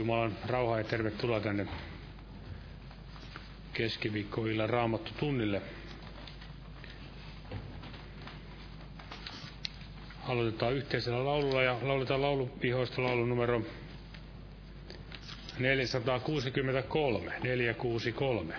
Jumalan rauhaa ja tervetuloa tänne keskiviikkoillan raamattu tunnille. Aloitetaan yhteisellä laululla ja lauletaan laulupihoista laulu numero 463, 463.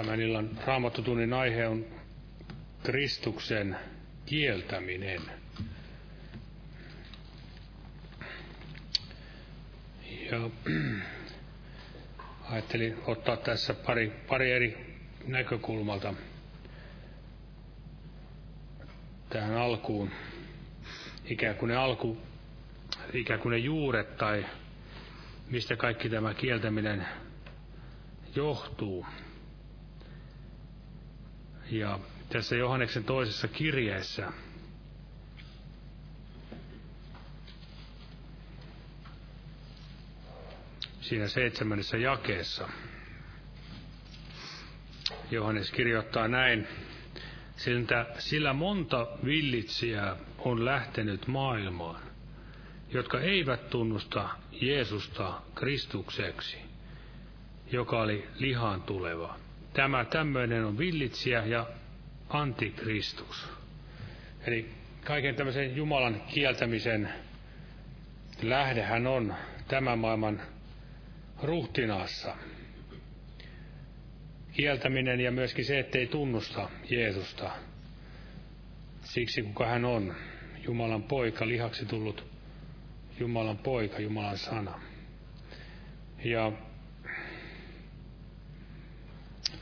Tämän illan raamattutunnin aihe on Kristuksen kieltäminen. Ja ajattelin ottaa tässä pari, pari eri näkökulmalta tähän alkuun. Ikään kuin ne alku, ikään kuin ne juuret tai mistä kaikki tämä kieltäminen johtuu. Ja tässä Johanneksen toisessa kirjeessä siinä seitsemännessä jakeessa. Johannes kirjoittaa näin, siltä, sillä monta villitsijää on lähtenyt maailmaan, jotka eivät tunnusta Jeesusta Kristukseksi, joka oli lihaan tuleva. Tämä tämmöinen on villitsijä ja antikristus. Eli kaiken tämmöisen Jumalan kieltämisen lähdehän on tämän maailman ruhtinaassa. Kieltäminen ja myöskin se, ettei tunnusta Jeesusta. Siksi kuka hän on, Jumalan poika, lihaksi tullut Jumalan poika, Jumalan sana. Ja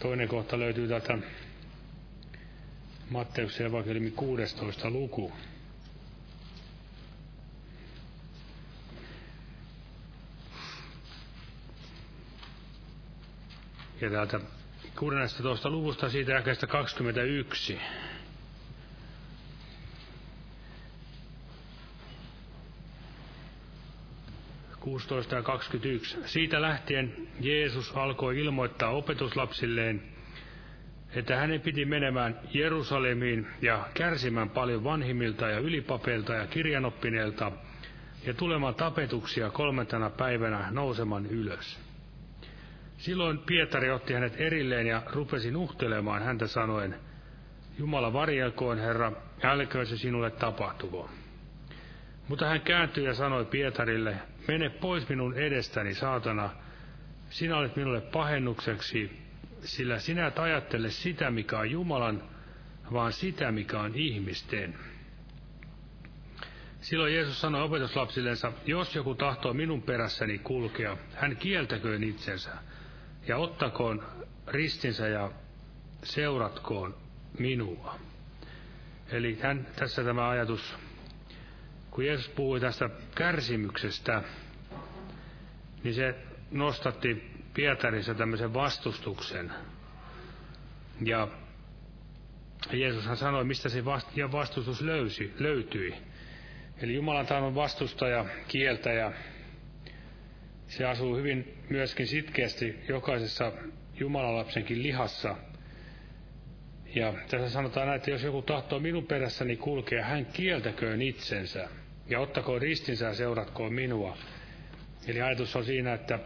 toinen kohta löytyy tätä Matteuksen evankeliumi 16 luku. Ja täältä 16. luvusta siitä jakeesta 21. ja 21. Siitä lähtien Jeesus alkoi ilmoittaa opetuslapsilleen, että hänen piti menemään Jerusalemiin ja kärsimään paljon vanhimmilta ja ylipapeilta ja kirjanoppineilta ja tulemaan tapetuksia kolmantena päivänä nousemaan ylös. Silloin Pietari otti hänet erilleen ja rupesi nuhtelemaan häntä sanoen, Jumala varjelkoon, Herra, älköön se sinulle tapahtuko. Mutta hän kääntyi ja sanoi Pietarille, mene pois minun edestäni, saatana, sinä olet minulle pahennukseksi, sillä sinä et ajattele sitä, mikä on Jumalan, vaan sitä, mikä on ihmisten. Silloin Jeesus sanoi opetuslapsillensa, jos joku tahtoo minun perässäni kulkea, hän kieltäköön itsensä ja ottakoon ristinsä ja seuratkoon minua. Eli hän, tässä tämä ajatus, kun Jeesus puhui tästä kärsimyksestä, niin se nostatti Pietarissa tämmöisen vastustuksen. Ja Jeesushan sanoi, mistä se vastustus löysi, löytyi. Eli Jumalan tahdon vastustaja, kieltäjä, se asuu hyvin myöskin sitkeästi jokaisessa Jumalalapsenkin lihassa. Ja tässä sanotaan näin, että jos joku tahtoo minun perässäni kulkea, hän kieltäköön itsensä ja ottakoon ristinsä ja seuratkoon minua. Eli ajatus on siinä, että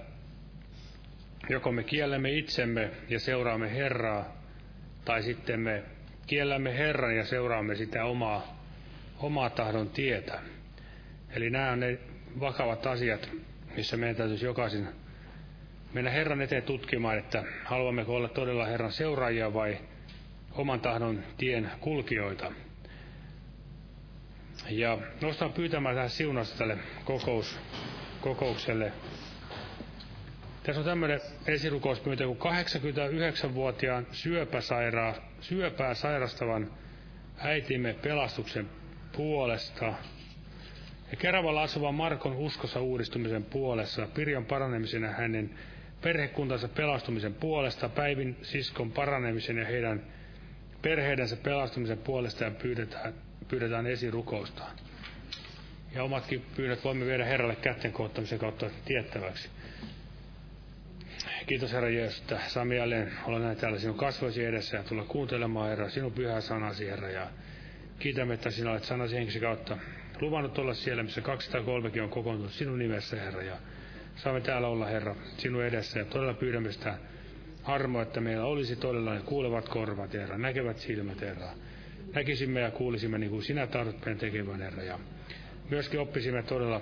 joko me kiellämme itsemme ja seuraamme Herraa, tai sitten me kiellämme Herran ja seuraamme sitä omaa, omaa tahdon tietä. Eli nämä on ne vakavat asiat, missä meidän täytyisi jokaisen mennä Herran eteen tutkimaan, että haluammeko olla todella Herran seuraajia vai oman tahdon tien kulkijoita. Ja nostan pyytämään tähän siunasta tälle kokous, kokoukselle. Tässä on tämmöinen esirukouspyyntö, kun 89-vuotiaan syöpäsaira, syöpää sairastavan äitimme pelastuksen puolesta – ja Keravalla asuvan Markon uskossa uudistumisen puolessa, Pirjon paranemisen ja hänen perhekuntansa pelastumisen puolesta, Päivin siskon paranemisen ja heidän perheidensä pelastumisen puolesta ja pyydetään, pyydetään esirukousta. Ja omatkin pyynnöt voimme viedä Herralle kätten koottamisen kautta tiettäväksi. Kiitos Herra Jeesus, että saamme jälleen olla näin täällä sinun kasvoisi edessä ja tulla kuuntelemaan Herra sinun pyhää sanasi Herra. Ja kiitämme, että sinä olet sanasi henkisi kautta luvannut olla siellä, missä 203 on kokoontunut sinun nimessä, Herra. Ja saamme täällä olla, Herra, sinun edessä ja todella pyydämme sitä armoa, että meillä olisi todella ne kuulevat korvat, Herra, näkevät silmät, Herra. Näkisimme ja kuulisimme niin kuin sinä tahdot meidän tekevän, Herra. Ja myöskin oppisimme todella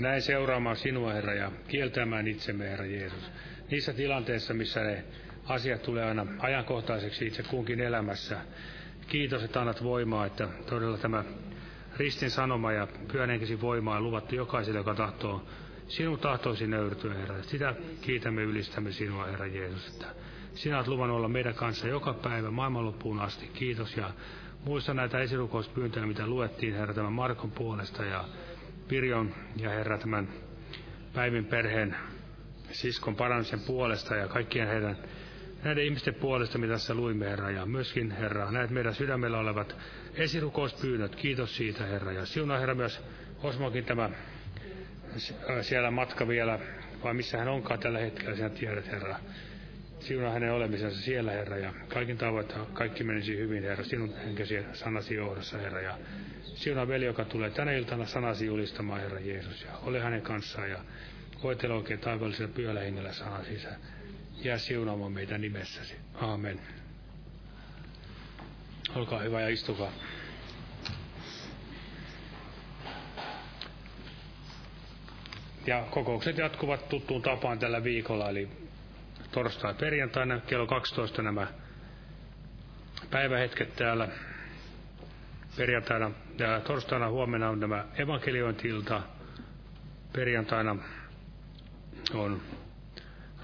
näin seuraamaan sinua, Herra, ja kieltämään itsemme, Herra Jeesus. Niissä tilanteissa, missä ne asiat tulee aina ajankohtaiseksi itse kunkin elämässä. Kiitos, että annat voimaa, että todella tämä ristin sanoma ja pyhän voimaa on luvattu jokaiselle, joka tahtoo sinun tahtoisi nöyrtyä, Herra. Sitä kiitämme ylistämme sinua, Herra Jeesus, että sinä olet luvannut olla meidän kanssa joka päivä maailmanloppuun asti. Kiitos ja muista näitä esirukouspyyntöjä, mitä luettiin, Herra, tämän Markon puolesta ja Pirjon ja Herra tämän Päivin perheen siskon paransen puolesta ja kaikkien heidän näiden ihmisten puolesta, mitä tässä luimme, Herra, ja myöskin, Herra, näet meidän sydämellä olevat esirukouspyynnöt. Kiitos siitä, Herra, ja siunaa, Herra, myös Osmokin tämä siellä matka vielä, vai missä hän onkaan tällä hetkellä, sinä tiedät, Herra. Siunaa hänen olemisensa siellä, Herra, ja kaikin tavoin, kaikki menisi hyvin, Herra, sinun henkesi sanasi johdossa, Herra, ja siunaa veli, joka tulee tänä iltana sanasi julistamaan, Herra Jeesus, ja ole hänen kanssaan, ja voitele oikein taivaallisella pyöllä hengellä sana sisään. Jää siunaamaan meitä nimessäsi. Aamen. Olkaa hyvä ja istukaa. Ja kokoukset jatkuvat tuttuun tapaan tällä viikolla, eli torstai perjantaina kello 12 nämä päivähetket täällä. Perjantaina ja torstaina huomenna on nämä evankeliointilta. Perjantaina on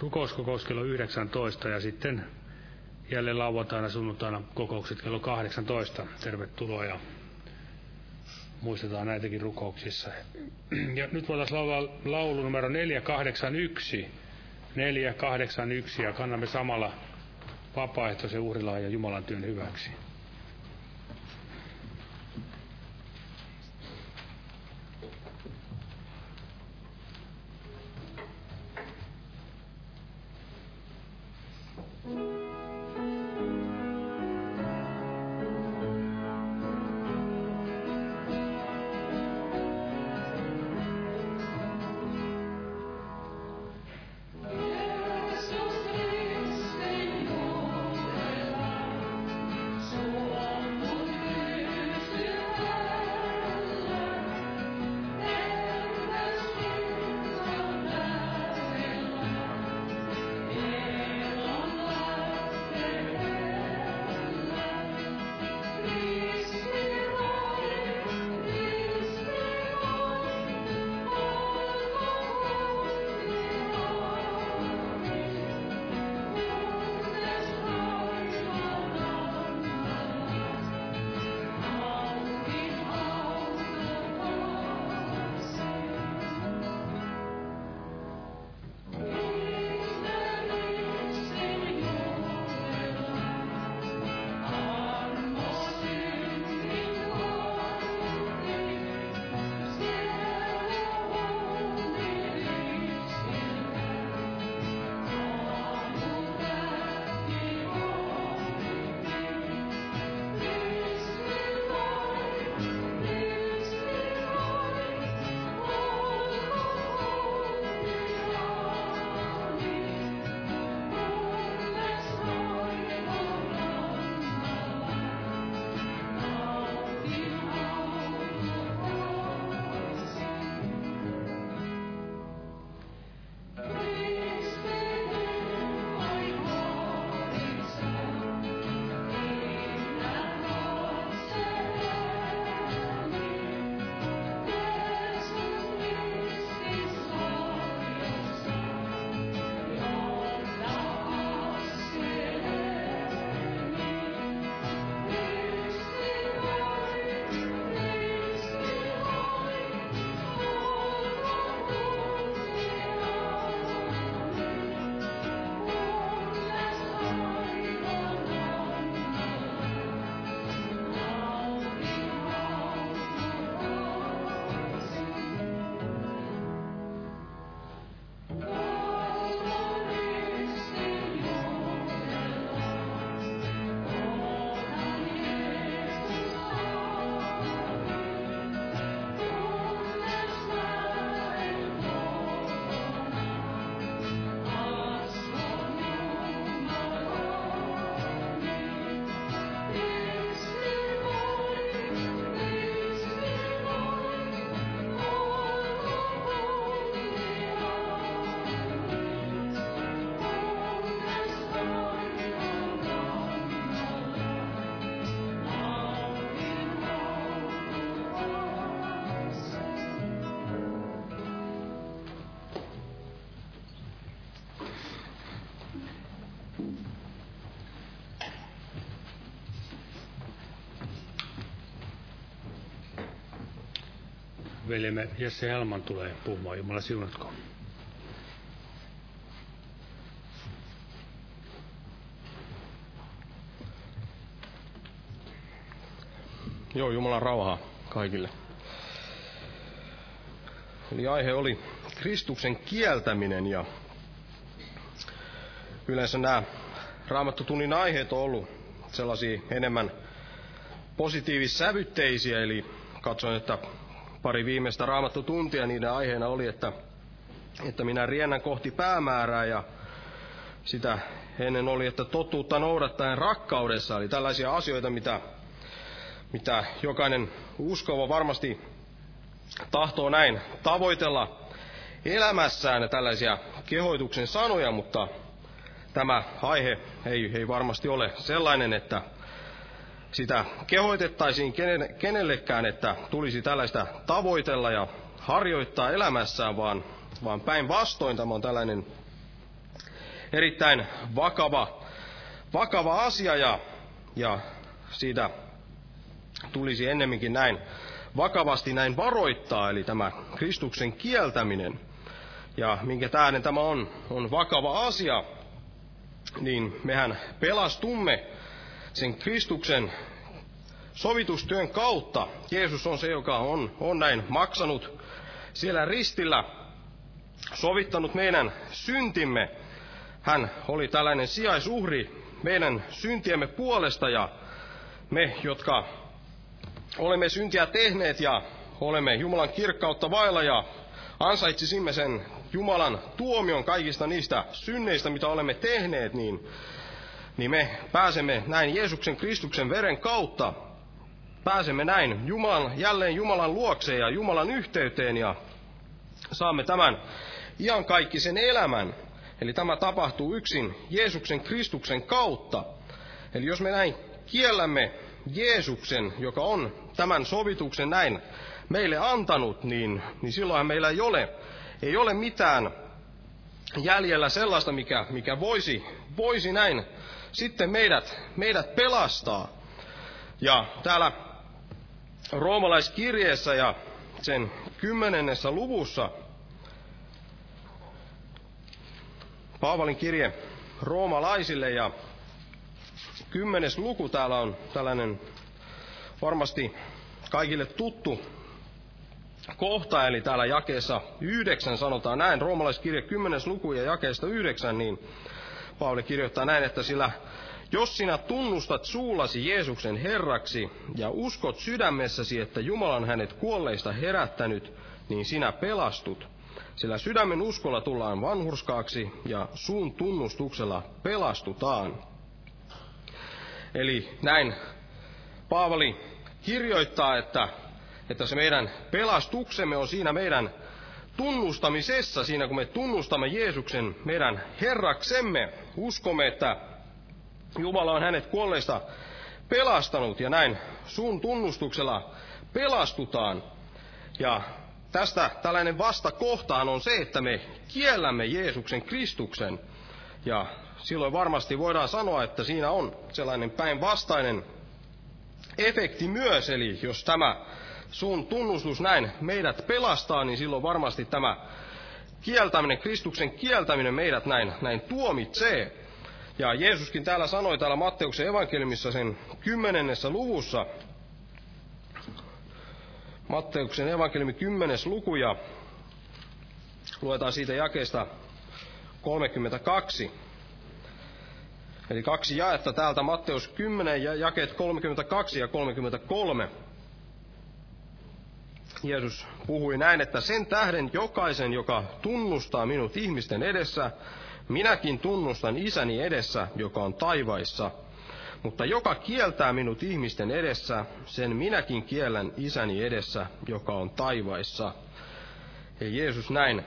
rukouskokous kello 19 ja sitten jälleen lauantaina sunnuntaina kokoukset kello 18. Tervetuloa ja muistetaan näitäkin rukouksissa. Ja nyt voitaisiin laulaa laulu numero 481. 481 ja kannamme samalla vapaaehtoisen uhrilaa ja Jumalan työn hyväksi. Veljemme Jesse Helman tulee puhumaan. Jumala siunatko. Joo, Jumalan rauhaa kaikille. Eli aihe oli Kristuksen kieltäminen ja yleensä nämä raamattotunnin aiheet on ollut sellaisia enemmän positiivissävytteisiä, eli katsoin, että pari viimeistä raamattotuntia niiden aiheena oli, että, että minä riennän kohti päämäärää ja sitä ennen oli, että totuutta noudattaen rakkaudessa, eli tällaisia asioita, mitä, mitä jokainen uskova varmasti tahtoo näin tavoitella elämässään tällaisia kehoituksen sanoja, mutta tämä aihe ei, ei varmasti ole sellainen, että sitä kehoitettaisiin kenellekään, että tulisi tällaista tavoitella ja harjoittaa elämässään, vaan, vaan päinvastoin tämä on tällainen erittäin vakava, vakava asia ja, ja siitä tulisi ennemminkin näin vakavasti näin varoittaa, eli tämä Kristuksen kieltäminen. Ja minkä tähden tämä on, on vakava asia, niin mehän pelastumme sen Kristuksen sovitustyön kautta. Jeesus on se, joka on, on näin maksanut siellä ristillä, sovittanut meidän syntimme. Hän oli tällainen sijaisuhri meidän syntiemme puolesta ja me, jotka olemme syntiä tehneet ja olemme Jumalan kirkkautta vailla ja ansaitsisimme sen Jumalan tuomion kaikista niistä synneistä, mitä olemme tehneet, niin, niin me pääsemme näin Jeesuksen Kristuksen veren kautta, pääsemme näin Jumalan, jälleen Jumalan luokseen ja Jumalan yhteyteen ja saamme tämän iankaikkisen elämän. Eli tämä tapahtuu yksin Jeesuksen Kristuksen kautta. Eli jos me näin kiellämme Jeesuksen, joka on tämän sovituksen näin meille antanut, niin, niin silloinhan meillä ei ole, ei ole mitään jäljellä sellaista, mikä, mikä voisi, voisi näin sitten meidät, meidät pelastaa. Ja täällä roomalaiskirjeessä ja sen kymmenennessä luvussa Paavalin kirje roomalaisille ja kymmenes luku täällä on tällainen varmasti kaikille tuttu kohta, eli täällä jakeessa yhdeksän sanotaan näin, roomalaiskirja 10. luku ja jakeesta yhdeksän, niin Paavali kirjoittaa näin, että sillä jos sinä tunnustat suullasi Jeesuksen Herraksi ja uskot sydämessäsi, että Jumala on hänet kuolleista herättänyt, niin sinä pelastut. Sillä sydämen uskolla tullaan vanhurskaaksi ja suun tunnustuksella pelastutaan. Eli näin Paavali kirjoittaa, että, että se meidän pelastuksemme on siinä meidän tunnustamisessa, siinä kun me tunnustamme Jeesuksen meidän Herraksemme, uskomme, että Jumala on hänet kuolleista pelastanut ja näin sun tunnustuksella pelastutaan. Ja tästä tällainen vastakohtaan on se, että me kiellämme Jeesuksen Kristuksen. Ja silloin varmasti voidaan sanoa, että siinä on sellainen päinvastainen efekti myös, eli jos tämä sun tunnustus näin meidät pelastaa, niin silloin varmasti tämä kieltäminen, Kristuksen kieltäminen meidät näin, näin tuomitsee. Ja Jeesuskin täällä sanoi täällä Matteuksen evankeliumissa sen kymmenennessä luvussa, Matteuksen evankeliumi kymmenes luku ja luetaan siitä jakeesta 32. Eli kaksi jaetta täältä Matteus 10 ja jakeet 32 ja 33. Jeesus puhui näin, että sen tähden jokaisen, joka tunnustaa minut ihmisten edessä, minäkin tunnustan isäni edessä, joka on taivaissa. Mutta joka kieltää minut ihmisten edessä, sen minäkin kiellän isäni edessä, joka on taivaissa. Ja Jeesus näin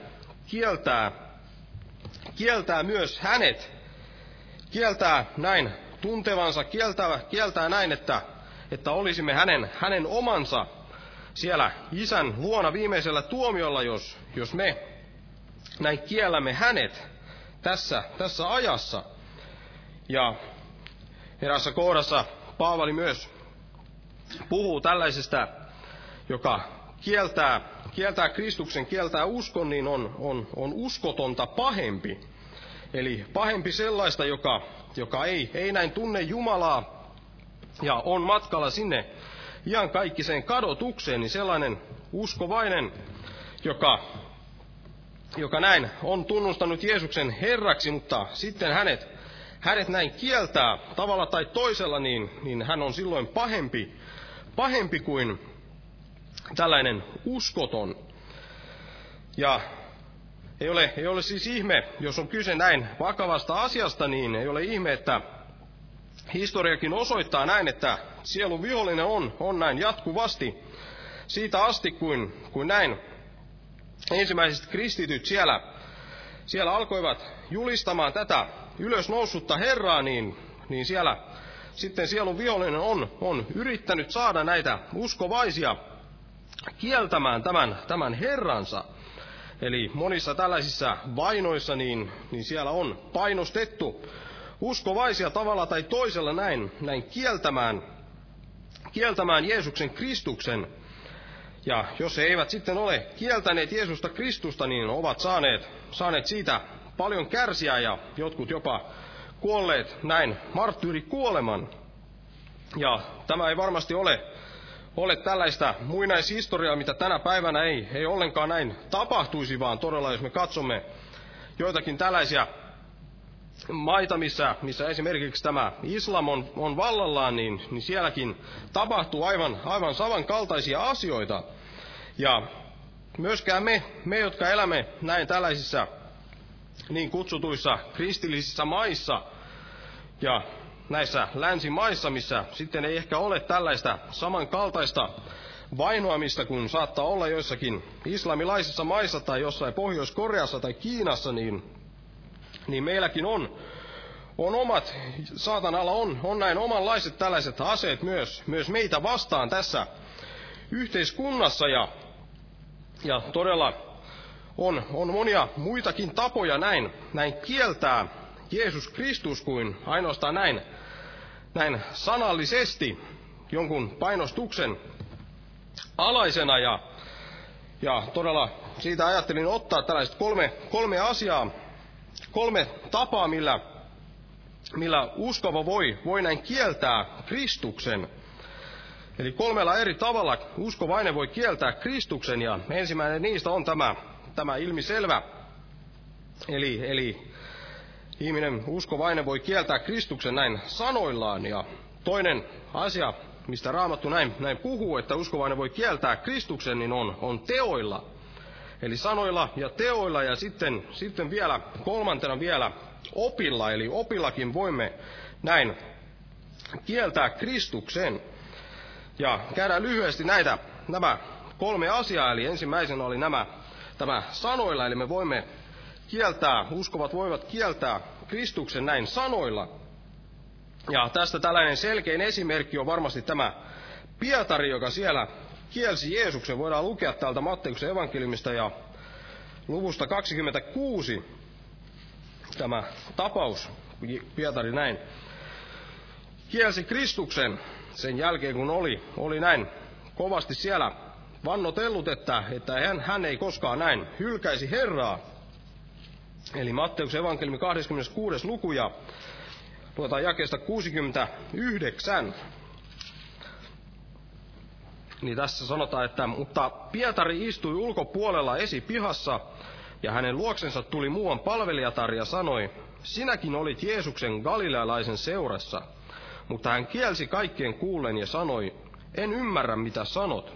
kieltää, kieltää myös hänet kieltää näin tuntevansa, kieltää, kieltää näin, että, että olisimme hänen, hänen omansa siellä isän luona viimeisellä tuomiolla, jos, jos me näin kiellämme hänet tässä, tässä ajassa. Ja erässä kohdassa Paavali myös puhuu tällaisesta, joka kieltää, kieltää Kristuksen, kieltää uskon, niin on, on, on uskotonta pahempi. Eli pahempi sellaista, joka, joka ei, ei näin tunne Jumalaa ja on matkalla sinne ihan kaikkiseen kadotukseen, niin sellainen uskovainen, joka, joka näin on tunnustanut Jeesuksen Herraksi, mutta sitten hänet, hänet näin kieltää tavalla tai toisella, niin, niin hän on silloin pahempi, pahempi kuin tällainen uskoton. Ja ei ole, ei ole siis ihme, jos on kyse näin vakavasta asiasta, niin ei ole ihme, että historiakin osoittaa näin, että sielun vihollinen on, on näin jatkuvasti siitä asti, kuin, kuin näin ensimmäiset kristityt siellä, siellä alkoivat julistamaan tätä ylösnoussutta Herraa, niin, niin siellä sitten sielun vihollinen on, on yrittänyt saada näitä uskovaisia kieltämään tämän, tämän Herransa. Eli monissa tällaisissa vainoissa, niin, niin siellä on painostettu uskovaisia tavalla tai toisella näin, näin kieltämään, kieltämään Jeesuksen Kristuksen. Ja jos he eivät sitten ole kieltäneet Jeesusta Kristusta, niin ovat saaneet, saaneet siitä paljon kärsiä ja jotkut jopa kuolleet näin marttyyri kuoleman. Ja tämä ei varmasti ole, ole tällaista muinaishistoriaa, mitä tänä päivänä ei, ei ollenkaan näin tapahtuisi, vaan todella jos me katsomme joitakin tällaisia maita, missä, missä esimerkiksi tämä islam on, on vallallaan, niin, niin sielläkin tapahtuu aivan, aivan samankaltaisia asioita. Ja myöskään me, me, jotka elämme näin tällaisissa niin kutsutuissa kristillisissä maissa ja näissä länsimaissa, missä sitten ei ehkä ole tällaista samankaltaista vainoamista kuin saattaa olla joissakin islamilaisissa maissa tai jossain Pohjois-Koreassa tai Kiinassa, niin niin meilläkin on, on omat, saatanalla on, on näin omanlaiset tällaiset aseet myös, myös meitä vastaan tässä yhteiskunnassa ja, ja todella on, on monia muitakin tapoja näin, näin kieltää Jeesus Kristus kuin ainoastaan näin, näin sanallisesti jonkun painostuksen alaisena ja, ja todella siitä ajattelin ottaa tällaiset kolme, kolme asiaa kolme tapaa, millä, millä uskova voi, voi näin kieltää Kristuksen. Eli kolmella eri tavalla uskovainen voi kieltää Kristuksen, ja ensimmäinen niistä on tämä, tämä ilmiselvä. Eli, eli ihminen uskovainen voi kieltää Kristuksen näin sanoillaan, ja toinen asia, mistä Raamattu näin, näin puhuu, että uskovainen voi kieltää Kristuksen, niin on, on teoilla. Eli sanoilla ja teoilla ja sitten, sitten vielä kolmantena vielä opilla, eli opillakin voimme näin kieltää Kristuksen. Ja käydään lyhyesti näitä, nämä kolme asiaa, eli ensimmäisenä oli nämä, tämä sanoilla, eli me voimme kieltää, uskovat voivat kieltää Kristuksen näin sanoilla. Ja tästä tällainen selkein esimerkki on varmasti tämä Pietari, joka siellä kielsi Jeesuksen. Voidaan lukea täältä Matteuksen evankeliumista ja luvusta 26 tämä tapaus, Pietari näin, kielsi Kristuksen sen jälkeen, kun oli, oli näin kovasti siellä vannotellut, että, että hän, hän ei koskaan näin hylkäisi Herraa. Eli Matteuksen evankeliumi 26. luku ja luetaan jakeesta 69 niin tässä sanotaan, että mutta Pietari istui ulkopuolella esipihassa, ja hänen luoksensa tuli muuan palvelijatar ja sanoi, sinäkin olit Jeesuksen galilealaisen seurassa. Mutta hän kielsi kaikkien kuullen ja sanoi, en ymmärrä mitä sanot.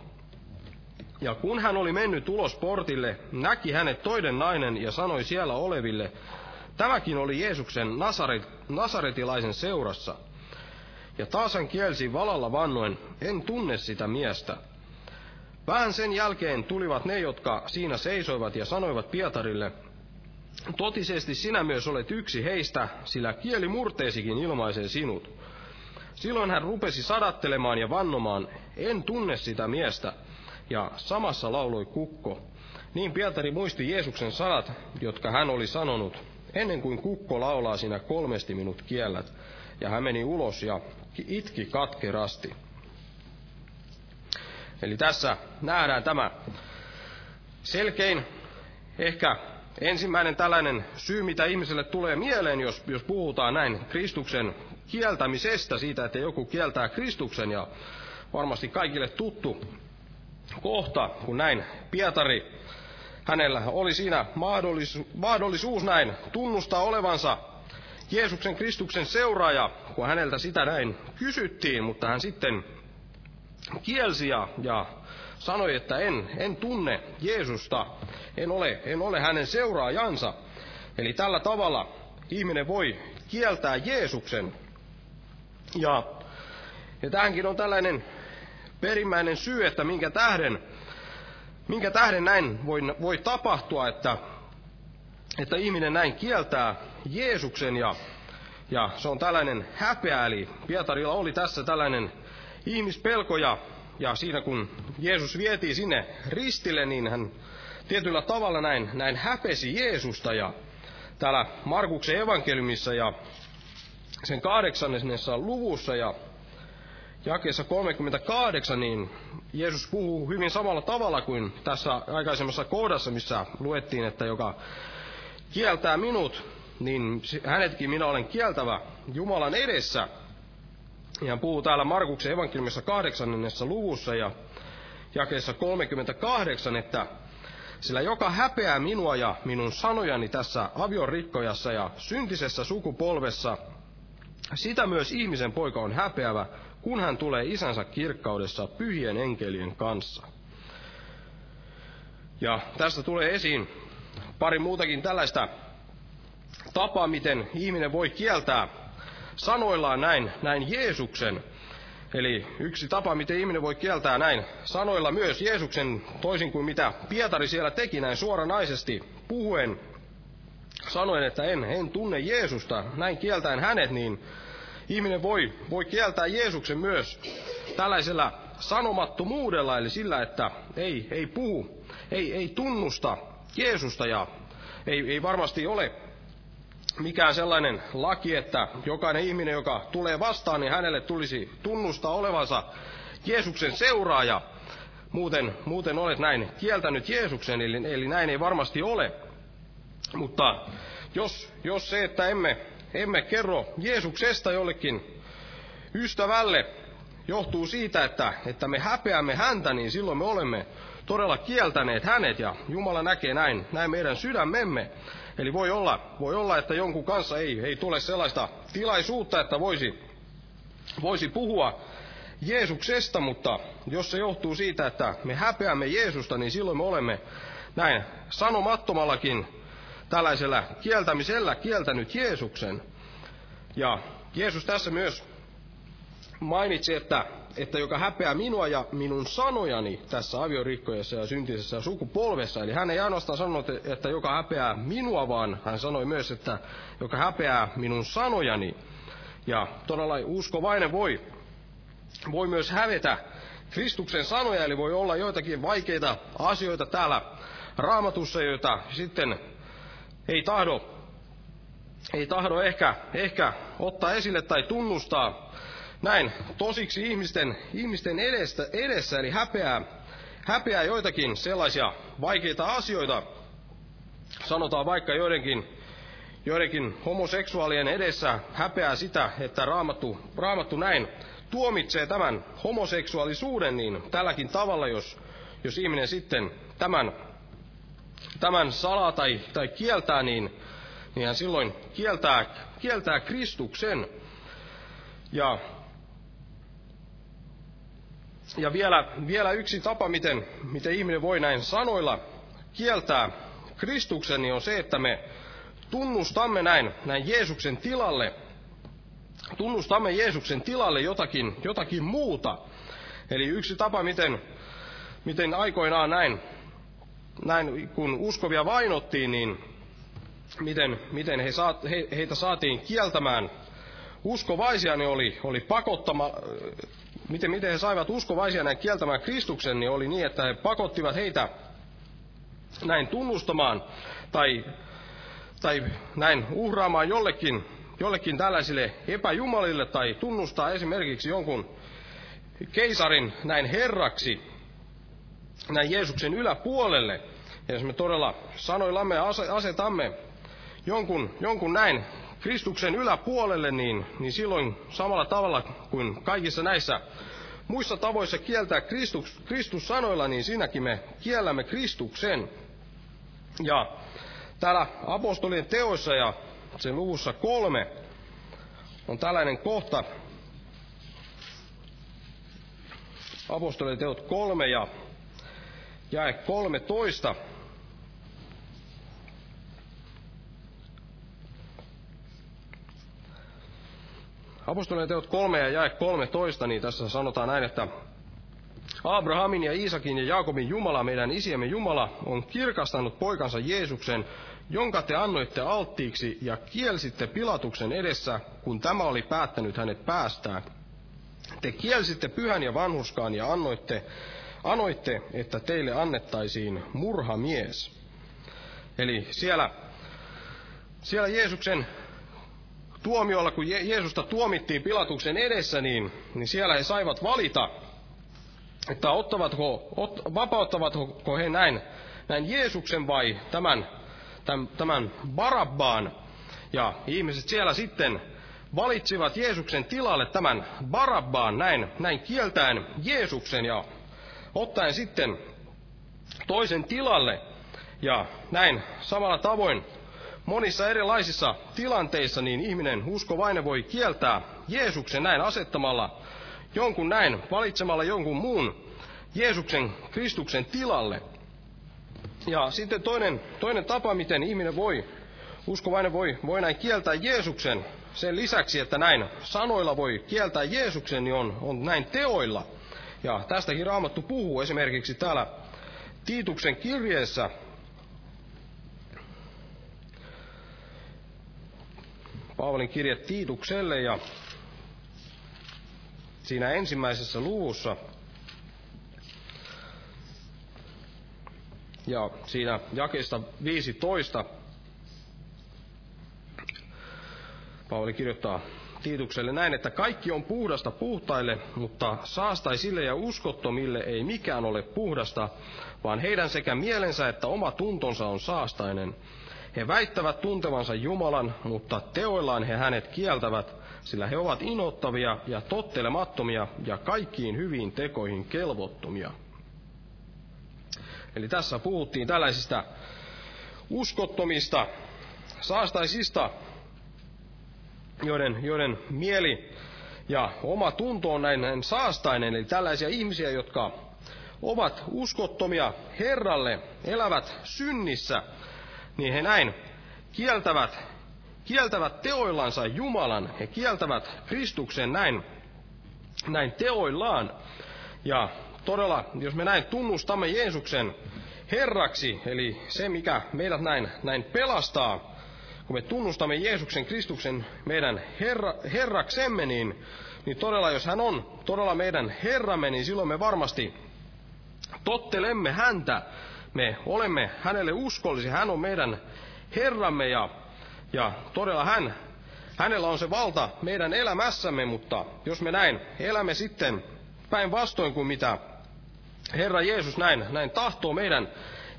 Ja kun hän oli mennyt ulos portille, näki hänet toinen nainen ja sanoi siellä oleville, tämäkin oli Jeesuksen Nasaret, nasaretilaisen seurassa – ja taas hän kielsi valalla vannoen, en tunne sitä miestä. Vähän sen jälkeen tulivat ne, jotka siinä seisoivat ja sanoivat Pietarille, totisesti sinä myös olet yksi heistä, sillä kieli murteesikin ilmaisee sinut. Silloin hän rupesi sadattelemaan ja vannomaan, en tunne sitä miestä, ja samassa lauloi kukko. Niin Pietari muisti Jeesuksen sanat, jotka hän oli sanonut, ennen kuin kukko laulaa sinä kolmesti minut kiellät. Ja hän meni ulos ja itki katkerasti. Eli tässä nähdään tämä, selkein, ehkä ensimmäinen tällainen syy, mitä ihmiselle tulee mieleen, jos, jos puhutaan näin Kristuksen kieltämisestä, siitä, että joku kieltää Kristuksen, ja varmasti kaikille tuttu kohta, kun näin Pietari, hänellä oli siinä mahdollisuus, mahdollisuus näin tunnustaa olevansa Jeesuksen Kristuksen seuraaja, kun häneltä sitä näin kysyttiin, mutta hän sitten kielsi ja, ja sanoi, että en, en tunne Jeesusta, en ole, en ole hänen seuraajansa. Eli tällä tavalla ihminen voi kieltää Jeesuksen. Ja, ja tähänkin on tällainen perimmäinen syy, että minkä tähden, minkä tähden näin voi, voi tapahtua, että, että ihminen näin kieltää Jeesuksen ja, ja se on tällainen häpeä, eli Pietarilla oli tässä tällainen ihmispelko ja, ja siinä kun Jeesus vietiin sinne ristille, niin hän tietyllä tavalla näin, näin häpesi Jeesusta ja täällä Markuksen evankeliumissa ja sen kahdeksannessa luvussa ja jakeessa 38, niin Jeesus puhuu hyvin samalla tavalla kuin tässä aikaisemmassa kohdassa, missä luettiin, että joka kieltää minut, niin hänetkin minä olen kieltävä Jumalan edessä. Ja puhuu täällä Markuksen evankeliumissa kahdeksannessa luvussa ja jakeessa 38, että sillä joka häpeää minua ja minun sanojani tässä aviorikkojassa ja syntisessä sukupolvessa, sitä myös ihmisen poika on häpeävä, kun hän tulee isänsä kirkkaudessa pyhien enkelien kanssa. Ja tästä tulee esiin pari muutakin tällaista tapaa, miten ihminen voi kieltää sanoillaan näin, näin Jeesuksen. Eli yksi tapa, miten ihminen voi kieltää näin sanoilla myös Jeesuksen, toisin kuin mitä Pietari siellä teki näin suoranaisesti puhuen, sanoen, että en, en tunne Jeesusta, näin kieltäen hänet, niin ihminen voi, voi kieltää Jeesuksen myös tällaisella sanomattomuudella, eli sillä, että ei, ei puhu, ei, ei tunnusta Jeesusta ja ei, ei varmasti ole mikään sellainen laki, että jokainen ihminen, joka tulee vastaan, niin hänelle tulisi tunnustaa olevansa Jeesuksen seuraaja. Muuten, muuten olet näin kieltänyt Jeesuksen, eli, eli näin ei varmasti ole. Mutta jos, jos se, että emme, emme kerro Jeesuksesta jollekin ystävälle, johtuu siitä, että, että me häpeämme häntä, niin silloin me olemme todella kieltäneet hänet, ja Jumala näkee näin, näin meidän sydämemme. Eli voi olla, voi olla, että jonkun kanssa ei, ei tule sellaista tilaisuutta, että voisi, voisi puhua Jeesuksesta, mutta jos se johtuu siitä, että me häpeämme Jeesusta, niin silloin me olemme näin sanomattomallakin tällaisella kieltämisellä kieltänyt Jeesuksen. Ja Jeesus tässä myös mainitsi, että että joka häpeää minua ja minun sanojani tässä aviorikkoessa ja syntisessä sukupolvessa. Eli hän ei ainoastaan sanonut, että joka häpeää minua, vaan hän sanoi myös, että joka häpeää minun sanojani. Ja todella uskovainen voi, voi myös hävetä Kristuksen sanoja, eli voi olla joitakin vaikeita asioita täällä raamatussa, joita sitten ei tahdo, ei tahdo ehkä, ehkä ottaa esille tai tunnustaa, näin tosiksi ihmisten, ihmisten edestä, edessä, eli häpeää, häpeää joitakin sellaisia vaikeita asioita, sanotaan vaikka joidenkin, joidenkin homoseksuaalien edessä häpeää sitä, että raamattu, raamattu näin tuomitsee tämän homoseksuaalisuuden, niin tälläkin tavalla, jos, jos ihminen sitten tämän, tämän salaa tai, tai kieltää, niin, niin hän silloin kieltää, kieltää Kristuksen. Ja ja vielä, vielä yksi tapa, miten, miten ihminen voi näin sanoilla kieltää Kristuksen, niin on se, että me tunnustamme näin, näin Jeesuksen tilalle, tunnustamme Jeesuksen tilalle jotakin, jotakin muuta. Eli yksi tapa, miten, miten aikoinaan näin, näin, kun uskovia vainottiin, niin miten, miten he saat, he, heitä saatiin kieltämään uskovaisia, niin oli, oli pakottama, miten, miten he saivat uskovaisia näin kieltämään Kristuksen, niin oli niin, että he pakottivat heitä näin tunnustamaan tai, tai näin uhraamaan jollekin, jollekin tällaisille epäjumalille tai tunnustaa esimerkiksi jonkun keisarin näin herraksi näin Jeesuksen yläpuolelle. Ja jos me todella sanoillamme asetamme jonkun, jonkun näin Kristuksen yläpuolelle, niin, niin silloin samalla tavalla kuin kaikissa näissä muissa tavoissa kieltää Kristus, Kristus sanoilla, niin siinäkin me kiellämme Kristuksen. Ja täällä apostolien teoissa ja sen luvussa kolme on tällainen kohta, apostolien teot kolme ja jae 13. Apostolien teot 3 ja jae 13, niin tässä sanotaan näin, että Abrahamin ja Iisakin ja Jaakobin Jumala, meidän isiemme Jumala, on kirkastanut poikansa Jeesuksen, jonka te annoitte alttiiksi ja kielsitte pilatuksen edessä, kun tämä oli päättänyt hänet päästää. Te kielsitte pyhän ja vanhuskaan ja annoitte, annoitte, että teille annettaisiin murhamies. Eli siellä, siellä Jeesuksen tuomiolla, kun Jeesusta tuomittiin Pilatuksen edessä, niin, niin siellä he saivat valita, että ottavatko, ot, vapauttavatko he näin, näin Jeesuksen vai tämän, tämän, tämän Barabbaan. Ja ihmiset siellä sitten valitsivat Jeesuksen tilalle tämän Barabbaan näin, näin kieltäen Jeesuksen ja ottaen sitten toisen tilalle. Ja näin samalla tavoin monissa erilaisissa tilanteissa niin ihminen uskovainen voi kieltää Jeesuksen näin asettamalla jonkun näin, valitsemalla jonkun muun Jeesuksen Kristuksen tilalle. Ja sitten toinen, toinen tapa, miten ihminen voi, uskovainen voi, voi näin kieltää Jeesuksen, sen lisäksi, että näin sanoilla voi kieltää Jeesuksen, niin on, on näin teoilla. Ja tästäkin Raamattu puhuu esimerkiksi täällä Tiituksen kirjeessä Paavalin kirje Tiitukselle ja siinä ensimmäisessä luvussa ja siinä jakeesta 15 Paavali kirjoittaa Tiitukselle näin, että kaikki on puhdasta puhtaille, mutta saastaisille ja uskottomille ei mikään ole puhdasta, vaan heidän sekä mielensä että oma tuntonsa on saastainen. He väittävät tuntevansa Jumalan, mutta teoillaan he hänet kieltävät, sillä he ovat inottavia ja tottelemattomia ja kaikkiin hyviin tekoihin kelvottomia. Eli tässä puhuttiin tällaisista uskottomista, saastaisista, joiden, joiden mieli ja oma tunto on näin, näin saastainen. Eli tällaisia ihmisiä, jotka ovat uskottomia Herralle, elävät synnissä, niin he näin kieltävät, kieltävät teoillansa Jumalan, he kieltävät Kristuksen näin, näin teoillaan. Ja todella, jos me näin tunnustamme Jeesuksen Herraksi, eli se mikä meidät näin, näin pelastaa, kun me tunnustamme Jeesuksen Kristuksen meidän herra, Herraksemme, niin, niin todella jos hän on todella meidän Herramme, niin silloin me varmasti tottelemme häntä me olemme hänelle uskollisia. Hän on meidän Herramme ja, ja todella hän, hänellä on se valta meidän elämässämme, mutta jos me näin elämme sitten päinvastoin kuin mitä Herra Jeesus näin, näin tahtoo meidän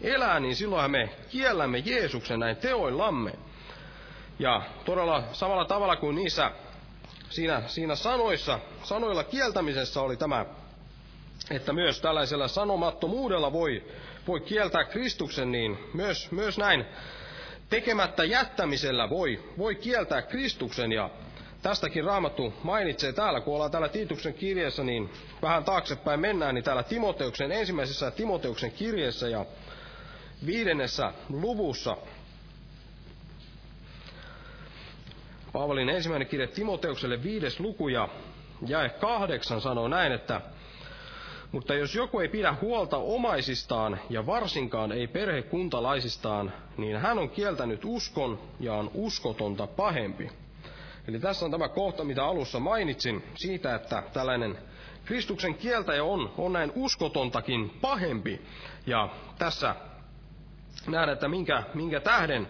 elää, niin silloin me kiellämme Jeesuksen näin teoillamme. Ja todella samalla tavalla kuin niissä siinä, siinä sanoissa, sanoilla kieltämisessä oli tämä, että myös tällaisella sanomattomuudella voi voi kieltää Kristuksen, niin myös, myös näin tekemättä jättämisellä voi, voi kieltää Kristuksen. Ja tästäkin Raamattu mainitsee täällä, kun ollaan täällä Tiituksen kirjeessä, niin vähän taaksepäin mennään, niin täällä Timoteuksen, ensimmäisessä Timoteuksen kirjeessä ja viidennessä luvussa. Paavalin ensimmäinen kirje Timoteukselle viides luku ja jae kahdeksan sanoo näin, että mutta jos joku ei pidä huolta omaisistaan ja varsinkaan ei perhekuntalaisistaan, niin hän on kieltänyt uskon ja on uskotonta pahempi. Eli tässä on tämä kohta, mitä alussa mainitsin, siitä, että tällainen Kristuksen kieltäjä on, on näin uskotontakin pahempi. Ja tässä nähdään, että minkä, minkä tähden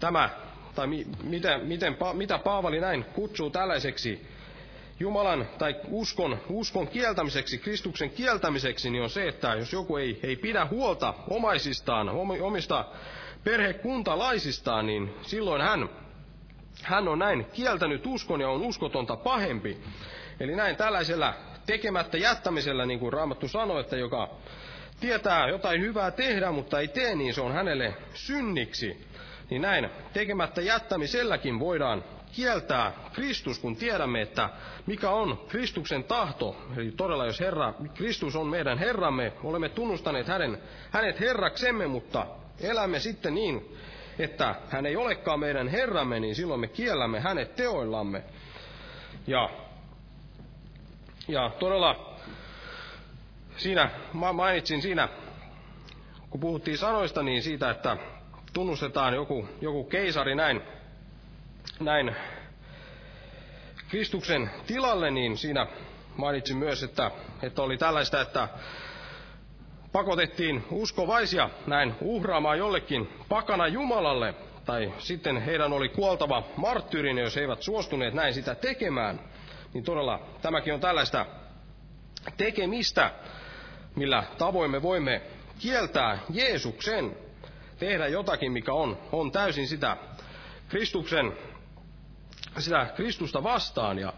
tämä, tai mi, miten, miten, mitä Paavali näin kutsuu tällaiseksi Jumalan tai uskon, uskon kieltämiseksi, Kristuksen kieltämiseksi, niin on se, että jos joku ei, ei pidä huolta omaisistaan, omista perhekuntalaisistaan, niin silloin hän, hän on näin kieltänyt uskon ja on uskotonta pahempi. Eli näin tällaisella tekemättä jättämisellä, niin kuin Raamattu sanoi, että joka tietää jotain hyvää tehdä, mutta ei tee, niin se on hänelle synniksi. Niin näin tekemättä jättämiselläkin voidaan kieltää Kristus, kun tiedämme, että mikä on Kristuksen tahto. Eli todella, jos Herra, Kristus on meidän Herramme, olemme tunnustaneet hänen, hänet Herraksemme, mutta elämme sitten niin, että hän ei olekaan meidän Herramme, niin silloin me kiellämme hänet teoillamme. Ja, ja todella siinä mainitsin siinä, kun puhuttiin sanoista, niin siitä, että tunnustetaan joku, joku keisari näin, näin Kristuksen tilalle, niin siinä mainitsin myös, että, että oli tällaista, että pakotettiin uskovaisia näin uhraamaan jollekin pakana Jumalalle, tai sitten heidän oli kuoltava marttyyrinä, jos he eivät suostuneet näin sitä tekemään. Niin todella tämäkin on tällaista tekemistä, millä tavoin me voimme kieltää Jeesuksen, tehdä jotakin, mikä on, on täysin sitä Kristuksen, sitä Kristusta vastaan. Ja,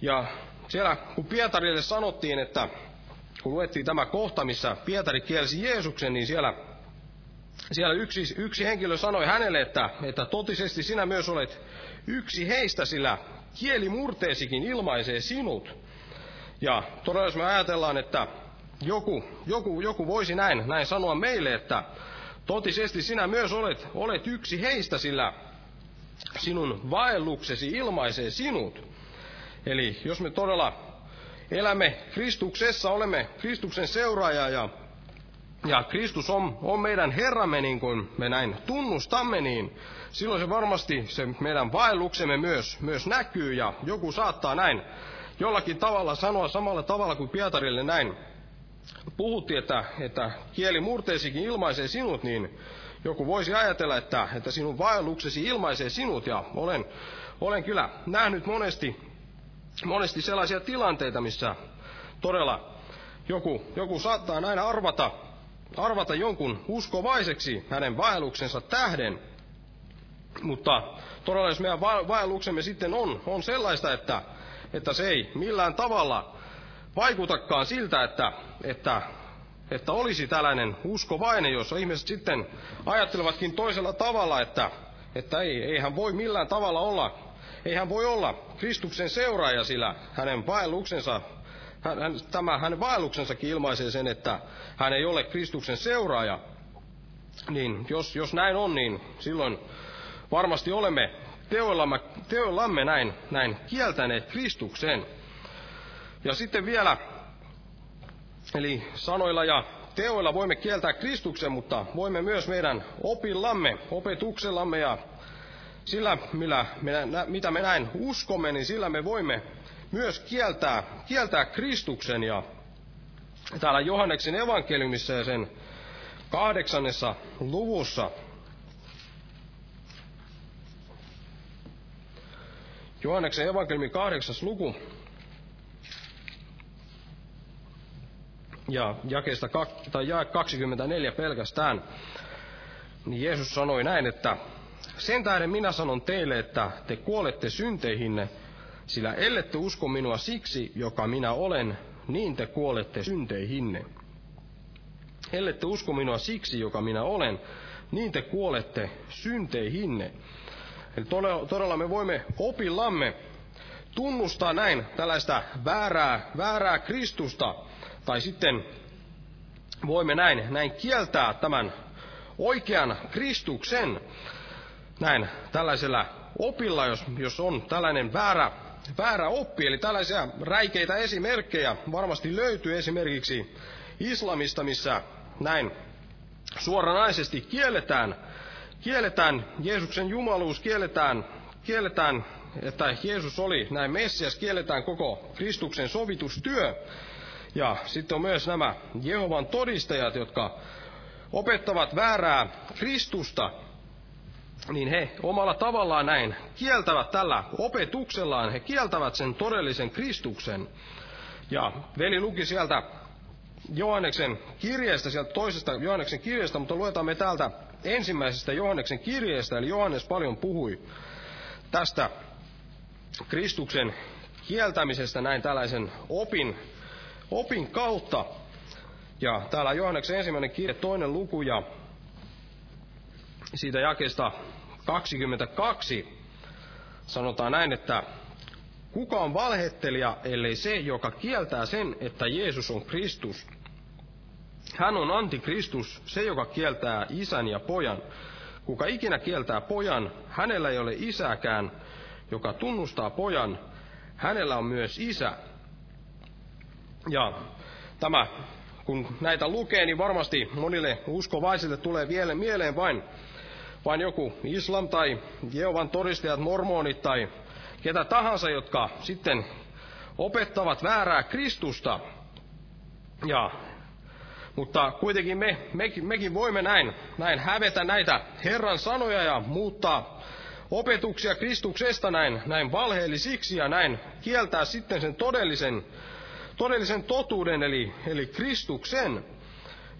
ja siellä kun Pietarille sanottiin, että kun luettiin tämä kohta, missä Pietari kielsi Jeesuksen, niin siellä, siellä yksi, yksi henkilö sanoi hänelle, että, että totisesti sinä myös olet yksi heistä, sillä kieli murteesikin ilmaisee sinut. Ja todella jos me ajatellaan, että joku, joku, joku voisi näin, näin sanoa meille, että totisesti sinä myös olet, olet yksi heistä, sillä sinun vaelluksesi ilmaisee sinut. Eli jos me todella elämme Kristuksessa, olemme Kristuksen seuraaja ja, ja Kristus on, on meidän Herramme, niin kuin me näin tunnustamme, niin silloin se varmasti se meidän vaelluksemme myös, myös näkyy ja joku saattaa näin jollakin tavalla sanoa samalla tavalla kuin Pietarille näin puhuttiin, että, että kieli murteesikin ilmaisee sinut, niin joku voisi ajatella, että, että sinun vaelluksesi ilmaisee sinut. Ja olen, olen kyllä nähnyt monesti, monesti sellaisia tilanteita, missä todella joku, joku saattaa näin arvata, arvata jonkun uskovaiseksi hänen vaelluksensa tähden. Mutta todella jos meidän vaelluksemme sitten on, on sellaista, että, että se ei millään tavalla vaikutakaan siltä, että, että, että olisi tällainen uskovainen, jossa ihmiset sitten ajattelevatkin toisella tavalla, että, että ei, ei hän voi millään tavalla olla, ei hän voi olla Kristuksen seuraaja, sillä hänen vaelluksensa, hän, hän, tämä hänen vaelluksensakin ilmaisee sen, että hän ei ole Kristuksen seuraaja. Niin jos, jos näin on, niin silloin varmasti olemme teoillamme, teoillamme näin, näin kieltäneet Kristuksen. Ja sitten vielä, eli sanoilla ja teoilla voimme kieltää Kristuksen, mutta voimme myös meidän opillamme, opetuksellamme ja sillä, millä me, mitä me näin uskomme, niin sillä me voimme myös kieltää, kieltää Kristuksen. Ja täällä Johanneksen evankeliumissa ja sen kahdeksannessa luvussa Johanneksen evankeliumin kahdeksas luku, ja jakeesta tai jae 24 pelkästään, niin Jeesus sanoi näin, että sen tähden minä sanon teille, että te kuolette synteihinne, sillä ellette usko minua siksi, joka minä olen, niin te kuolette synteihinne. Ellette usko minua siksi, joka minä olen, niin te kuolette synteihinne. Eli todella me voimme opillamme tunnustaa näin tällaista väärää, väärää Kristusta, tai sitten voimme näin, näin kieltää tämän oikean Kristuksen näin tällaisella opilla, jos, jos on tällainen väärä, väärä oppi, eli tällaisia räikeitä esimerkkejä varmasti löytyy esimerkiksi islamista, missä näin suoranaisesti kielletään, kielletään Jeesuksen jumaluus, kielletään, kielletään, että Jeesus oli näin Messias, kielletään koko Kristuksen sovitustyö. Ja sitten on myös nämä Jehovan todistajat, jotka opettavat väärää Kristusta. niin he omalla tavallaan näin kieltävät tällä opetuksellaan, he kieltävät sen todellisen Kristuksen. Ja veli luki sieltä Johanneksen kirjeestä, sieltä toisesta Johanneksen kirjeestä, mutta luetaan me täältä ensimmäisestä Johanneksen kirjeestä, eli Johannes paljon puhui tästä Kristuksen kieltämisestä näin tällaisen opin, opin kautta. Ja täällä Johanneksen ensimmäinen kirje, toinen luku ja siitä jakesta 22 sanotaan näin, että kuka on valhettelija, ellei se, joka kieltää sen, että Jeesus on Kristus. Hän on antikristus, se joka kieltää isän ja pojan. Kuka ikinä kieltää pojan, hänellä ei ole isäkään, joka tunnustaa pojan, hänellä on myös isä. Ja tämä, kun näitä lukee, niin varmasti monille uskovaisille tulee vielä mieleen vain, vain joku islam tai Jehovan todistajat, mormonit tai ketä tahansa, jotka sitten opettavat väärää Kristusta. Ja mutta kuitenkin me, mekin, mekin voimme näin, näin hävetä näitä Herran sanoja ja muuttaa opetuksia Kristuksesta näin, näin valheellisiksi ja näin kieltää sitten sen todellisen, todellisen totuuden, eli, eli Kristuksen.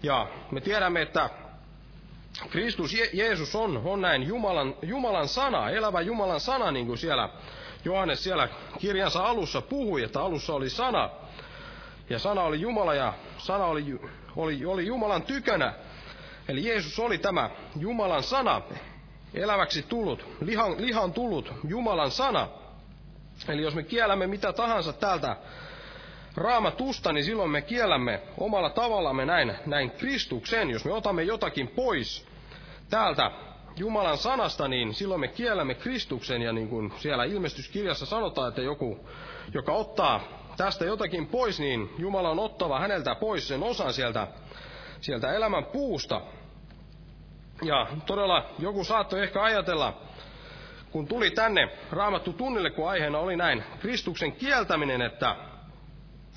Ja me tiedämme, että Kristus Je- Jeesus on, on näin Jumalan, Jumalan sana, elävä Jumalan sana, niin kuin siellä Johannes siellä kirjansa alussa puhui, että alussa oli sana, ja sana oli Jumala, ja sana oli oli, oli Jumalan tykönä. Eli Jeesus oli tämä Jumalan sana, eläväksi tullut, lihan, lihan tullut Jumalan sana. Eli jos me kiellämme mitä tahansa täältä raamatusta, niin silloin me kiellämme omalla tavallamme näin, näin Kristuksen. Jos me otamme jotakin pois täältä Jumalan sanasta, niin silloin me kiellämme Kristuksen. Ja niin kuin siellä ilmestyskirjassa sanotaan, että joku, joka ottaa tästä jotakin pois, niin Jumala on ottava häneltä pois sen osan sieltä, sieltä elämän puusta. Ja todella joku saattoi ehkä ajatella, kun tuli tänne raamattu tunnille, kun aiheena oli näin Kristuksen kieltäminen, että,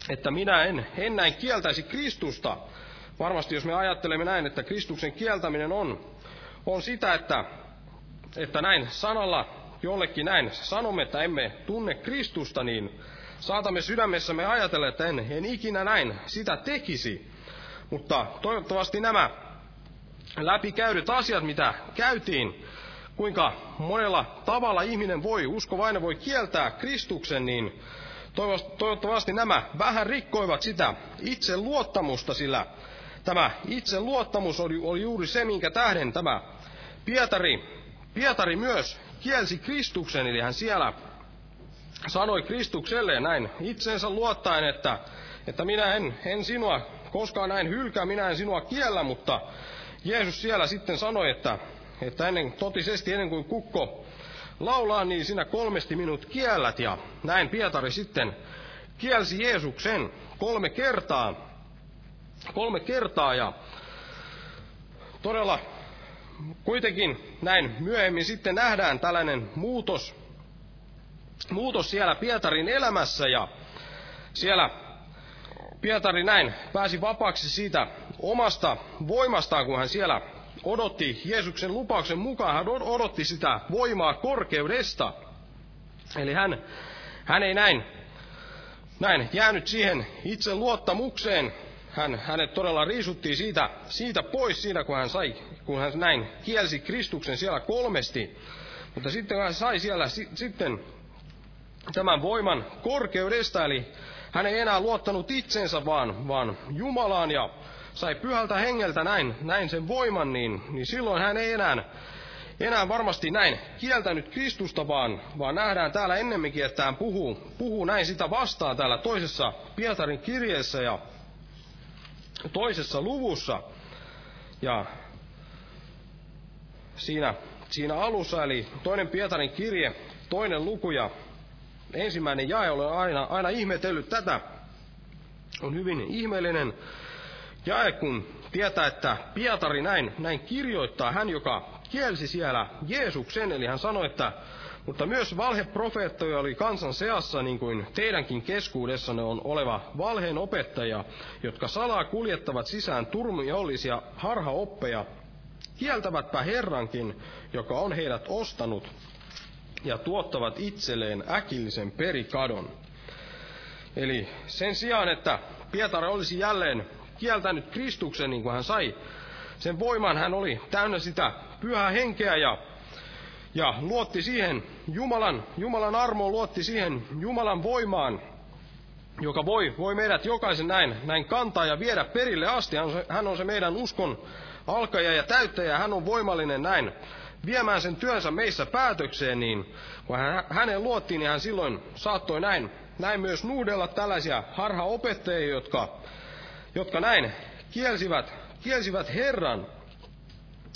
että minä en, en näin kieltäisi Kristusta. Varmasti jos me ajattelemme näin, että Kristuksen kieltäminen on, on sitä, että, että näin sanalla jollekin näin sanomme, että emme tunne Kristusta, niin saatamme sydämessämme ajatella, että en, en ikinä näin sitä tekisi. Mutta toivottavasti nämä läpikäydyt asiat, mitä käytiin, kuinka monella tavalla ihminen voi, uskovainen voi kieltää Kristuksen, niin toivottavasti nämä vähän rikkoivat sitä itse luottamusta, sillä tämä itse luottamus oli, oli juuri se, minkä tähden tämä Pietari, Pietari myös kielsi Kristuksen, eli hän siellä sanoi Kristukselle näin itsensä luottaen, että, että minä en, en sinua koskaan näin hylkää, minä en sinua kiellä, mutta Jeesus siellä sitten sanoi, että, että ennen, totisesti ennen kuin kukko laulaa, niin sinä kolmesti minut kiellät. Ja näin Pietari sitten kielsi Jeesuksen kolme kertaa. Kolme kertaa ja todella kuitenkin näin myöhemmin sitten nähdään tällainen muutos muutos siellä Pietarin elämässä ja siellä Pietari näin pääsi vapaaksi siitä omasta voimastaan, kun hän siellä odotti Jeesuksen lupauksen mukaan, hän odotti sitä voimaa korkeudesta. Eli hän, hän ei näin, näin jäänyt siihen itse luottamukseen. Hän, hänet todella riisuttiin siitä, siitä pois siinä, kun hän, sai, kun hän näin kielsi Kristuksen siellä kolmesti. Mutta sitten hän sai siellä si, sitten tämän voiman korkeudesta, eli hän ei enää luottanut itsensä, vaan, vaan Jumalaan ja sai pyhältä hengeltä näin, näin sen voiman, niin, niin silloin hän ei enää, enää varmasti näin kieltänyt Kristusta, vaan, vaan nähdään täällä ennemminkin, että hän puhuu, puhuu näin sitä vastaan täällä toisessa Pietarin kirjeessä ja toisessa luvussa. Ja siinä, siinä alussa, eli toinen Pietarin kirje, toinen luku ja ensimmäinen jae, olen aina, aina ihmetellyt tätä. On hyvin ihmeellinen jae, kun tietää, että Pietari näin, näin kirjoittaa, hän joka kielsi siellä Jeesuksen, eli hän sanoi, että mutta myös valheprofeettoja oli kansan seassa, niin kuin teidänkin keskuudessanne on oleva valheen opettaja, jotka salaa kuljettavat sisään turmiollisia harhaoppeja, kieltävätpä Herrankin, joka on heidät ostanut, ja tuottavat itselleen äkillisen perikadon. Eli sen sijaan, että Pietari olisi jälleen kieltänyt Kristuksen, niin kuin hän sai sen voiman, hän oli täynnä sitä pyhää henkeä ja, ja luotti siihen Jumalan, Jumalan armoon, luotti siihen Jumalan voimaan, joka voi, voi meidät jokaisen näin, näin kantaa ja viedä perille asti. Hän on, se, hän on se meidän uskon alkaja ja täyttäjä, hän on voimallinen näin viemään sen työnsä meissä päätökseen, niin kun hän, hänen luottiin, niin hän silloin saattoi näin, näin myös nuudella tällaisia harhaopettajia, jotka, jotka näin kielsivät, kielsivät Herran.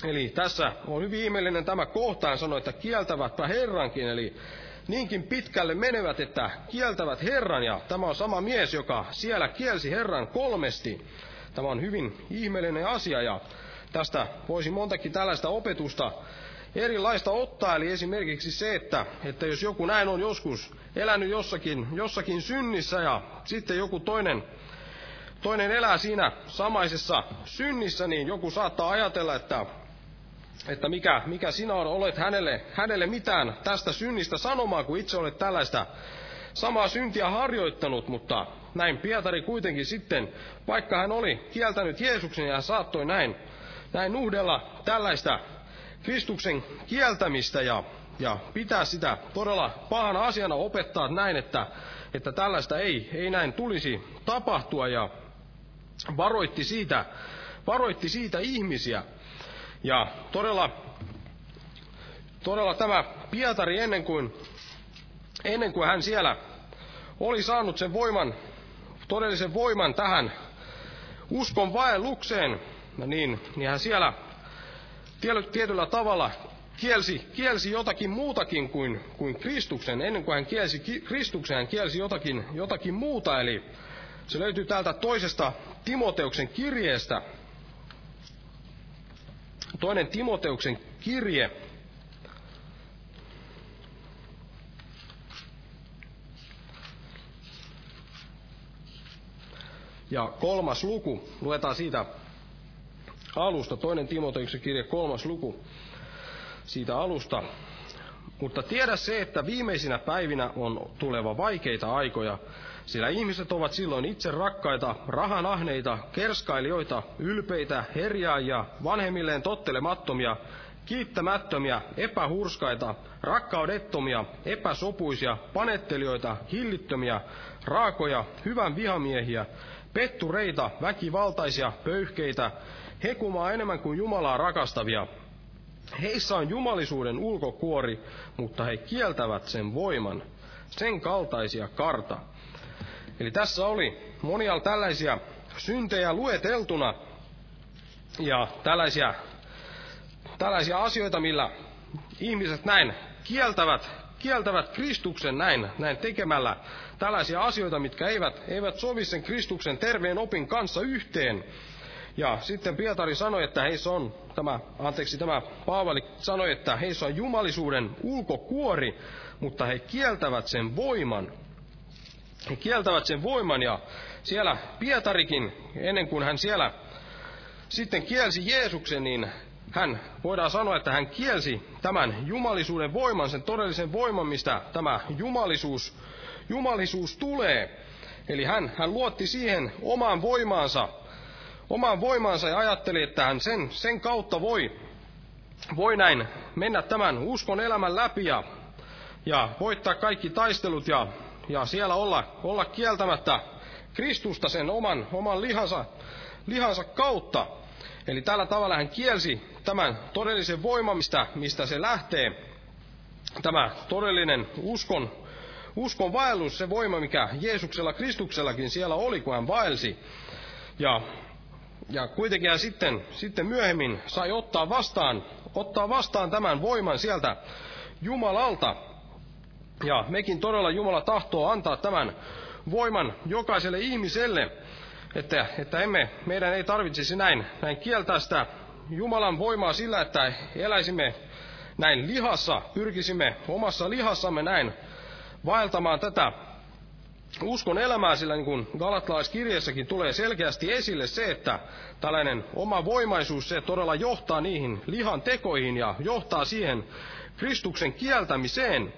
Eli tässä on hyvin ihmeellinen tämä kohta, hän sanoi, että kieltävätpä Herrankin, eli niinkin pitkälle menevät, että kieltävät Herran, ja tämä on sama mies, joka siellä kielsi Herran kolmesti. Tämä on hyvin ihmeellinen asia, ja tästä voisi montakin tällaista opetusta erilaista ottaa, eli esimerkiksi se, että, että jos joku näin on joskus elänyt jossakin, jossakin synnissä ja sitten joku toinen, toinen elää siinä samaisessa synnissä, niin joku saattaa ajatella, että, että mikä, mikä sinä olet hänelle, hänelle mitään tästä synnistä sanomaan, kun itse olet tällaista samaa syntiä harjoittanut, mutta näin Pietari kuitenkin sitten, vaikka hän oli kieltänyt Jeesuksen ja hän saattoi näin, näin nuhdella tällaista Kristuksen kieltämistä ja, ja pitää sitä todella pahana asiana opettaa näin, että, että tällaista ei, ei näin tulisi tapahtua. Ja varoitti siitä, varoitti siitä ihmisiä. Ja todella, todella tämä Pietari ennen kuin, ennen kuin hän siellä oli saanut sen voiman, todellisen voiman tähän uskon vaellukseen, niin, niin hän siellä tietyllä tavalla kielsi, kielsi jotakin muutakin kuin, kuin Kristuksen. Ennen kuin hän kielsi Kristuksen, hän kielsi jotakin, jotakin muuta. Eli se löytyy täältä toisesta Timoteuksen kirjeestä. Toinen Timoteuksen kirje. Ja kolmas luku, luetaan siitä alusta, toinen Timoteuksen kirja, kolmas luku siitä alusta. Mutta tiedä se, että viimeisinä päivinä on tuleva vaikeita aikoja, sillä ihmiset ovat silloin itse rakkaita, rahanahneita, kerskailijoita, ylpeitä, herjaajia, vanhemmilleen tottelemattomia, kiittämättömiä, epähurskaita, rakkaudettomia, epäsopuisia, panettelijoita, hillittömiä, raakoja, hyvän vihamiehiä, pettureita, väkivaltaisia, pöyhkeitä, hekumaa enemmän kuin Jumalaa rakastavia. Heissä on jumalisuuden ulkokuori, mutta he kieltävät sen voiman, sen kaltaisia karta. Eli tässä oli monia tällaisia syntejä lueteltuna ja tällaisia, tällaisia asioita, millä ihmiset näin kieltävät, kieltävät Kristuksen näin, näin tekemällä tällaisia asioita, mitkä eivät, eivät sovi sen Kristuksen terveen opin kanssa yhteen. Ja sitten Pietari sanoi, että heissä on, tämä, anteeksi, tämä Paavali sanoi, että heissä on jumalisuuden ulkokuori, mutta he kieltävät sen voiman. Kieltävät sen voiman ja siellä Pietarikin, ennen kuin hän siellä sitten kielsi Jeesuksen, niin hän, voidaan sanoa, että hän kielsi tämän jumalisuuden voiman, sen todellisen voiman, mistä tämä jumalisuus, jumalisuus tulee. Eli hän, hän luotti siihen omaan voimaansa, omaan voimaansa ja ajatteli, että hän sen, sen kautta voi, voi näin mennä tämän uskon elämän läpi ja, ja voittaa kaikki taistelut ja, ja siellä olla, olla kieltämättä Kristusta sen oman, oman lihansa, lihansa kautta. Eli tällä tavalla hän kielsi tämän todellisen voiman, mistä, mistä se lähtee. Tämä todellinen uskon, uskon vaellus, se voima, mikä Jeesuksella Kristuksellakin siellä oli, kun hän vaelsi. Ja ja kuitenkin hän sitten, sitten myöhemmin sai ottaa vastaan, ottaa vastaan tämän voiman sieltä Jumalalta. Ja mekin todella Jumala tahtoo antaa tämän voiman jokaiselle ihmiselle, että, että emme, meidän ei tarvitsisi näin, näin kieltää sitä Jumalan voimaa sillä, että eläisimme näin lihassa, pyrkisimme omassa lihassamme näin vaeltamaan tätä, uskon elämää, sillä niin kuin Galattalaiskirjeessäkin tulee selkeästi esille se, että tällainen oma voimaisuus, se todella johtaa niihin lihan tekoihin ja johtaa siihen Kristuksen kieltämiseen.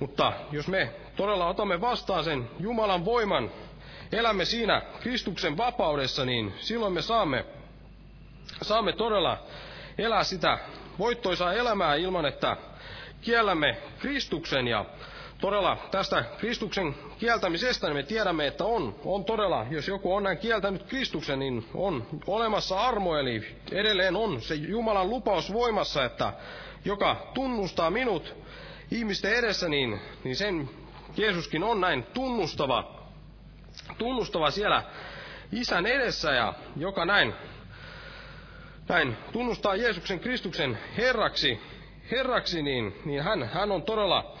Mutta jos me todella otamme vastaan sen Jumalan voiman, elämme siinä Kristuksen vapaudessa, niin silloin me saamme, saamme todella elää sitä voittoisaa elämää ilman, että kiellämme Kristuksen. Ja todella tästä Kristuksen kieltämisestä niin me tiedämme, että on, on todella, jos joku on näin kieltänyt Kristuksen, niin on olemassa armo, eli edelleen on se Jumalan lupaus voimassa, että joka tunnustaa minut ihmisten edessä, niin, niin sen Jeesuskin on näin tunnustava, tunnustava siellä isän edessä ja joka näin, näin tunnustaa Jeesuksen Kristuksen Herraksi, Herraksi niin, niin hän, hän on todella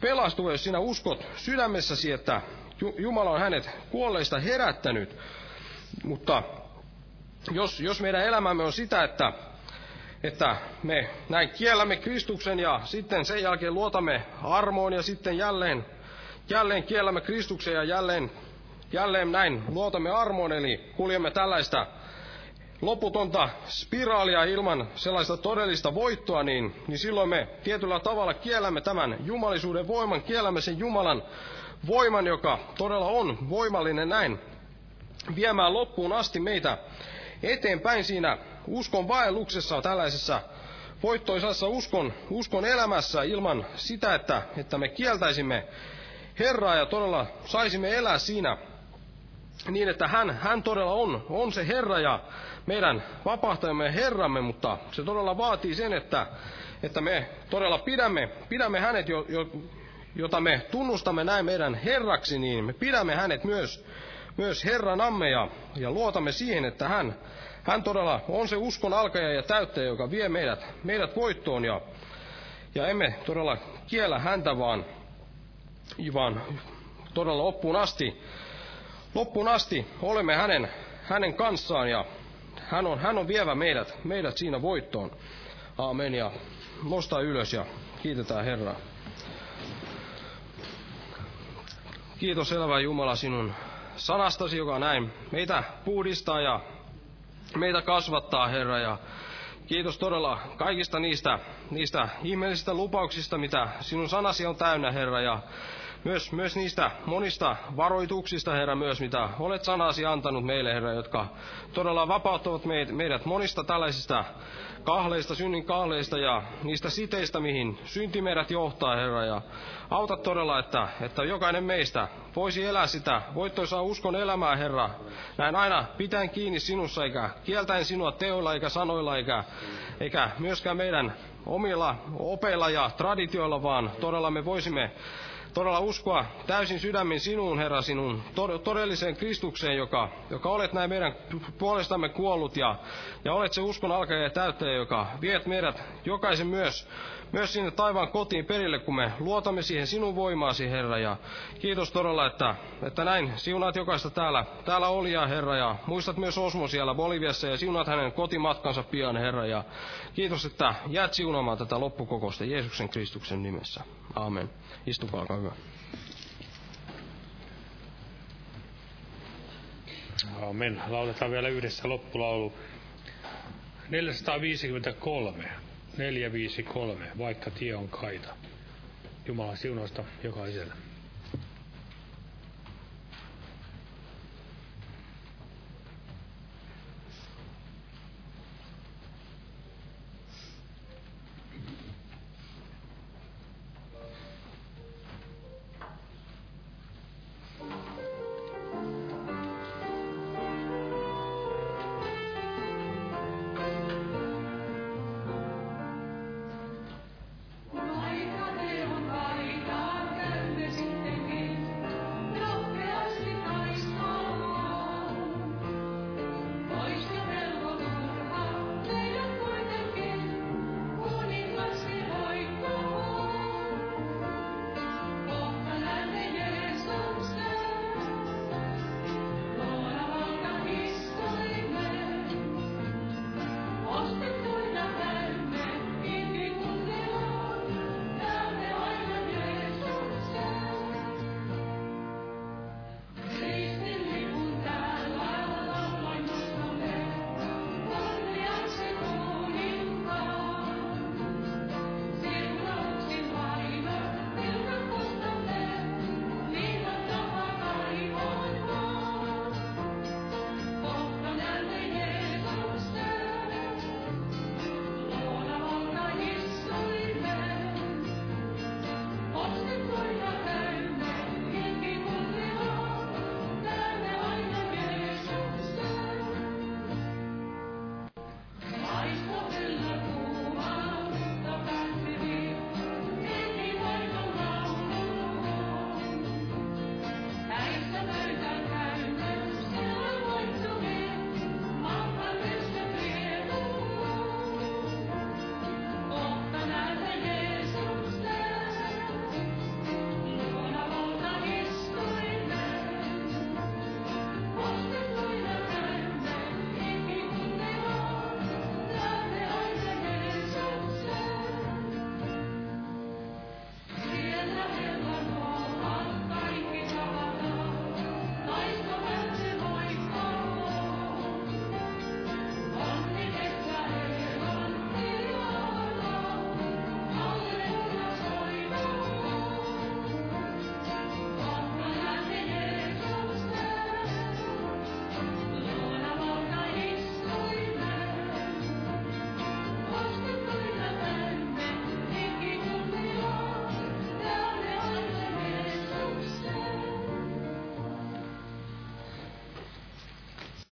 pelastuva, jos sinä uskot sydämessäsi, että Jumala on hänet kuolleista herättänyt. Mutta jos, jos meidän elämämme on sitä, että, että me näin kiellämme Kristuksen ja sitten sen jälkeen luotamme armoon ja sitten jälleen, jälleen kiellämme Kristuksen ja jälleen, jälleen näin luotamme armoon, eli kuljemme tällaista loputonta spiraalia ilman sellaista todellista voittoa, niin, niin silloin me tietyllä tavalla kiellämme tämän jumalisuuden voiman, kiellämme sen Jumalan voiman, joka todella on voimallinen näin viemään loppuun asti meitä eteenpäin siinä uskon vaelluksessa, tällaisessa voittoisassa uskon, uskon elämässä ilman sitä, että, että me kieltäisimme Herraa ja todella saisimme elää siinä niin, että hän, hän todella on, on se Herra ja meidän vapahtajamme Herramme, mutta se todella vaatii sen, että, että me todella pidämme, pidämme hänet, jo, jo, jota me tunnustamme näin meidän Herraksi, niin me pidämme hänet myös, myös Herranamme ja, ja luotamme siihen, että hän, hän todella on se uskon alkaja ja täyttäjä, joka vie meidät, meidät voittoon ja, ja emme todella kiellä häntä, vaan, vaan todella loppuun asti, loppuun asti olemme hänen, hänen kanssaan ja hän on, hän on vievä meidät, meidät siinä voittoon. Aamen ja nosta ylös ja kiitetään Herraa. Kiitos elävä Jumala sinun sanastasi, joka näin meitä puhdistaa ja meitä kasvattaa, Herra. Ja kiitos todella kaikista niistä, niistä ihmeellisistä lupauksista, mitä sinun sanasi on täynnä, Herra. Ja myös, myös niistä monista varoituksista, Herra, myös mitä olet sanasi antanut meille, Herra, jotka todella vapauttavat meidät monista tällaisista kahleista, synnin kahleista ja niistä siteistä, mihin synti meidät johtaa, Herra. Ja auta todella, että, että jokainen meistä voisi elää sitä voittoisaa uskon elämää, Herra. Näin aina pitäen kiinni sinussa, eikä kieltäen sinua teoilla eikä sanoilla, eikä, eikä myöskään meidän omilla opeilla ja traditioilla, vaan todella me voisimme todella uskoa täysin sydämin sinuun, Herra, sinun todelliseen Kristukseen, joka, joka olet näin meidän puolestamme kuollut ja, ja olet se uskon alkaja ja täyttäjä, joka viet meidät jokaisen myös, myös sinne taivaan kotiin perille, kun me luotamme siihen sinun voimaasi, Herra. Ja kiitos todella, että, että näin siunaat jokaista täällä, täällä olijaa, Herra, ja muistat myös Osmo siellä Boliviassa ja siunaat hänen kotimatkansa pian, Herra. Ja kiitos, että jäät siunaamaan tätä loppukokousta Jeesuksen Kristuksen nimessä. Amen. Istukaa, hyvä. Amen. Lauletaan vielä yhdessä loppulaulu. 453. 453, vaikka tie on kaita. Jumalan siunausta jokaiselle.